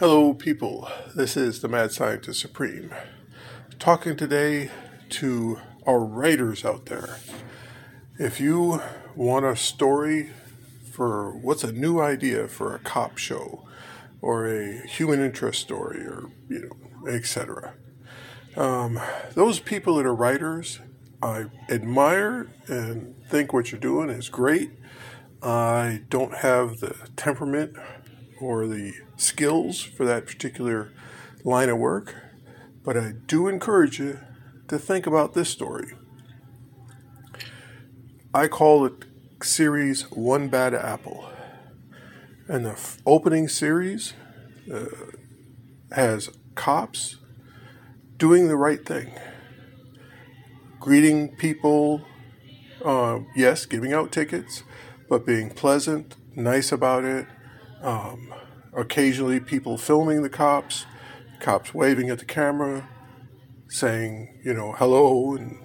Hello, people. This is the Mad Scientist Supreme. Talking today to our writers out there. If you want a story for what's a new idea for a cop show or a human interest story or, you know, etc., um, those people that are writers, I admire and think what you're doing is great. I don't have the temperament or the skills for that particular line of work, but I do encourage you to think about this story. I call it series One Bad Apple. And the f- opening series uh, has cops doing the right thing, greeting people, uh, yes, giving out tickets, but being pleasant, nice about it. Um, occasionally, people filming the cops, cops waving at the camera, saying, you know, hello, and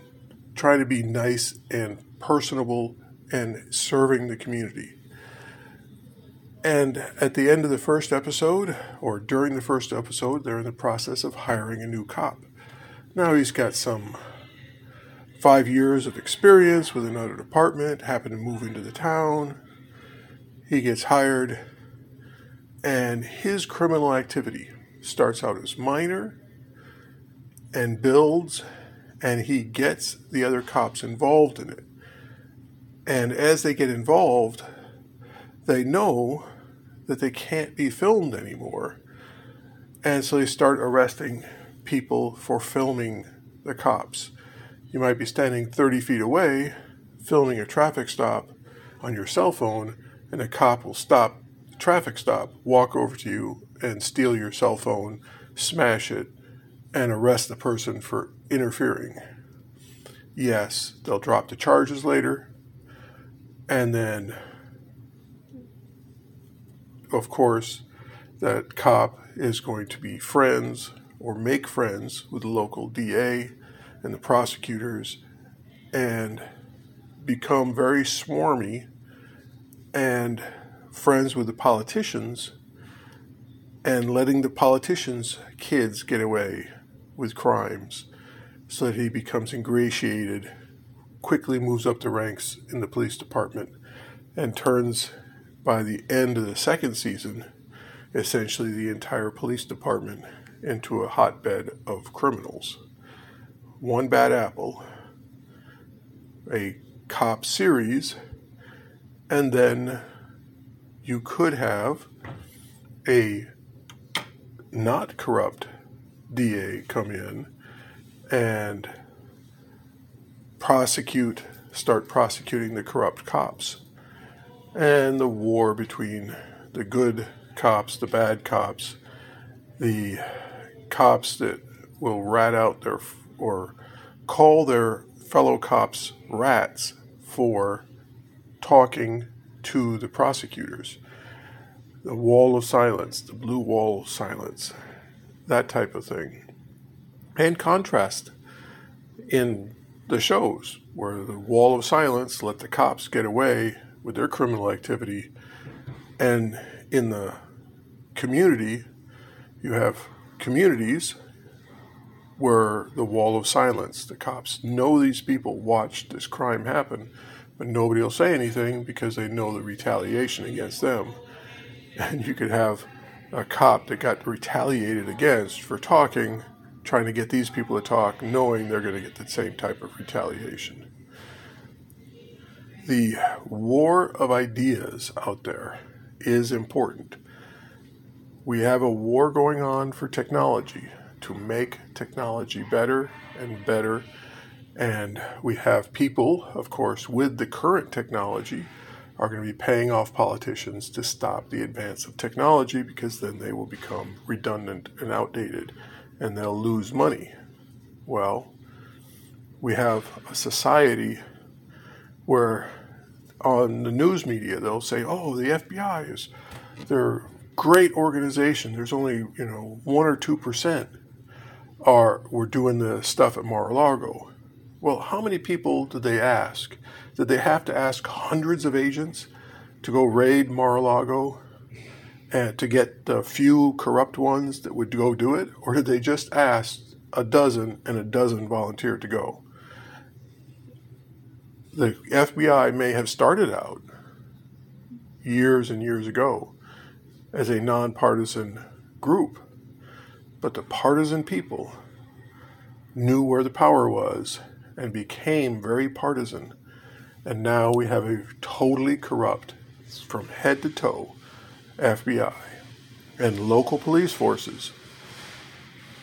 trying to be nice and personable and serving the community. And at the end of the first episode, or during the first episode, they're in the process of hiring a new cop. Now he's got some five years of experience with another department, happened to move into the town. He gets hired, and his criminal activity starts out as minor and builds, and he gets the other cops involved in it. And as they get involved, they know that they can't be filmed anymore. And so they start arresting people for filming the cops. You might be standing 30 feet away filming a traffic stop on your cell phone, and a cop will stop traffic stop, walk over to you, and steal your cell phone, smash it, and arrest the person for interfering. Yes, they'll drop the charges later, and then, of course, that cop is going to be friends or make friends with the local DA and the prosecutors and become very swarmy and friends with the politicians and letting the politicians' kids get away with crimes so that he becomes ingratiated quickly moves up the ranks in the police department and turns, by the end of the second season, essentially the entire police department into a hotbed of criminals. One Bad Apple, a cop series, and then you could have a not corrupt DA come in and prosecute, start prosecuting the corrupt cops. And the war between the good cops, the bad cops, the cops that will rat out their or call their fellow cops rats for talking to the prosecutors. The wall of silence, the blue wall of silence, that type of thing. And contrast in the shows where the wall of silence let the cops get away with their criminal activity and in the community you have communities where the wall of silence the cops know these people watched this crime happen but nobody will say anything because they know the retaliation against them and you could have a cop that got retaliated against for talking trying to get these people to talk, knowing they're going to get the same type of retaliation. The war of ideas out there is important. We have a war going on for technology to make technology better and better. And we have people, of course, with the current technology are going to be paying off politicians to stop the advance of technology because then they will become redundant and outdated and they'll lose money. Well, we have a society where on the news media they'll say, "Oh, the FBI is they're great organization. There's only you know one or two percent are we're doing the stuff at Mar-a-Lago." Well, how many people did they ask? Did they have to ask hundreds of agents to go raid Mar-a-Lago and to get the few corrupt ones that would go do it, or did they just ask a dozen and a dozen volunteered to go? The FBI may have started out years and years ago as a nonpartisan group, but the partisan people knew where the power was and became very partisan. And now we have a totally corrupt, from head to toe, FBI. And local police forces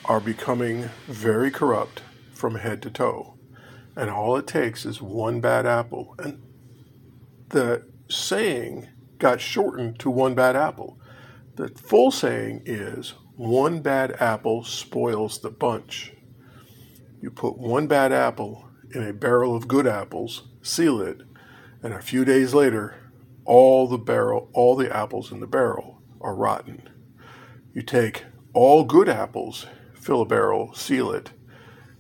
are becoming very corrupt from head to toe. And all it takes is one bad apple. And the saying got shortened to one bad apple. The full saying is one bad apple spoils the bunch. You put one bad apple in a barrel of good apples, seal it, and a few days later, all the barrel, all the apples in the barrel are rotten. You take all good apples, fill a barrel, seal it,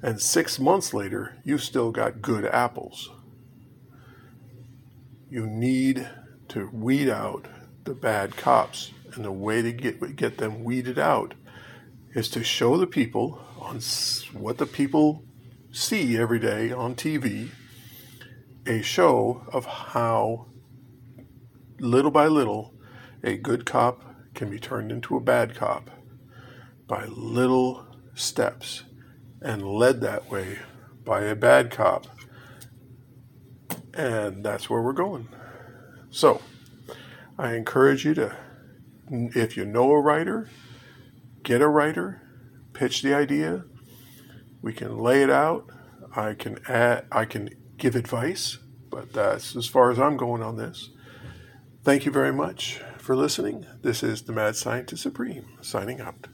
and six months later, you still got good apples. You need to weed out the bad cops, and the way to get get them weeded out is to show the people on what the people see every day on TV a show of how little by little a good cop can be turned into a bad cop by little steps and led that way by a bad cop. And that's where we're going. So, I encourage you to, if you know a writer, get a writer, pitch the idea. We can lay it out. I can add, I can give advice, but that's as far as I'm going on this. Thank you very much for listening. This is the Mad Scientist Supreme signing out.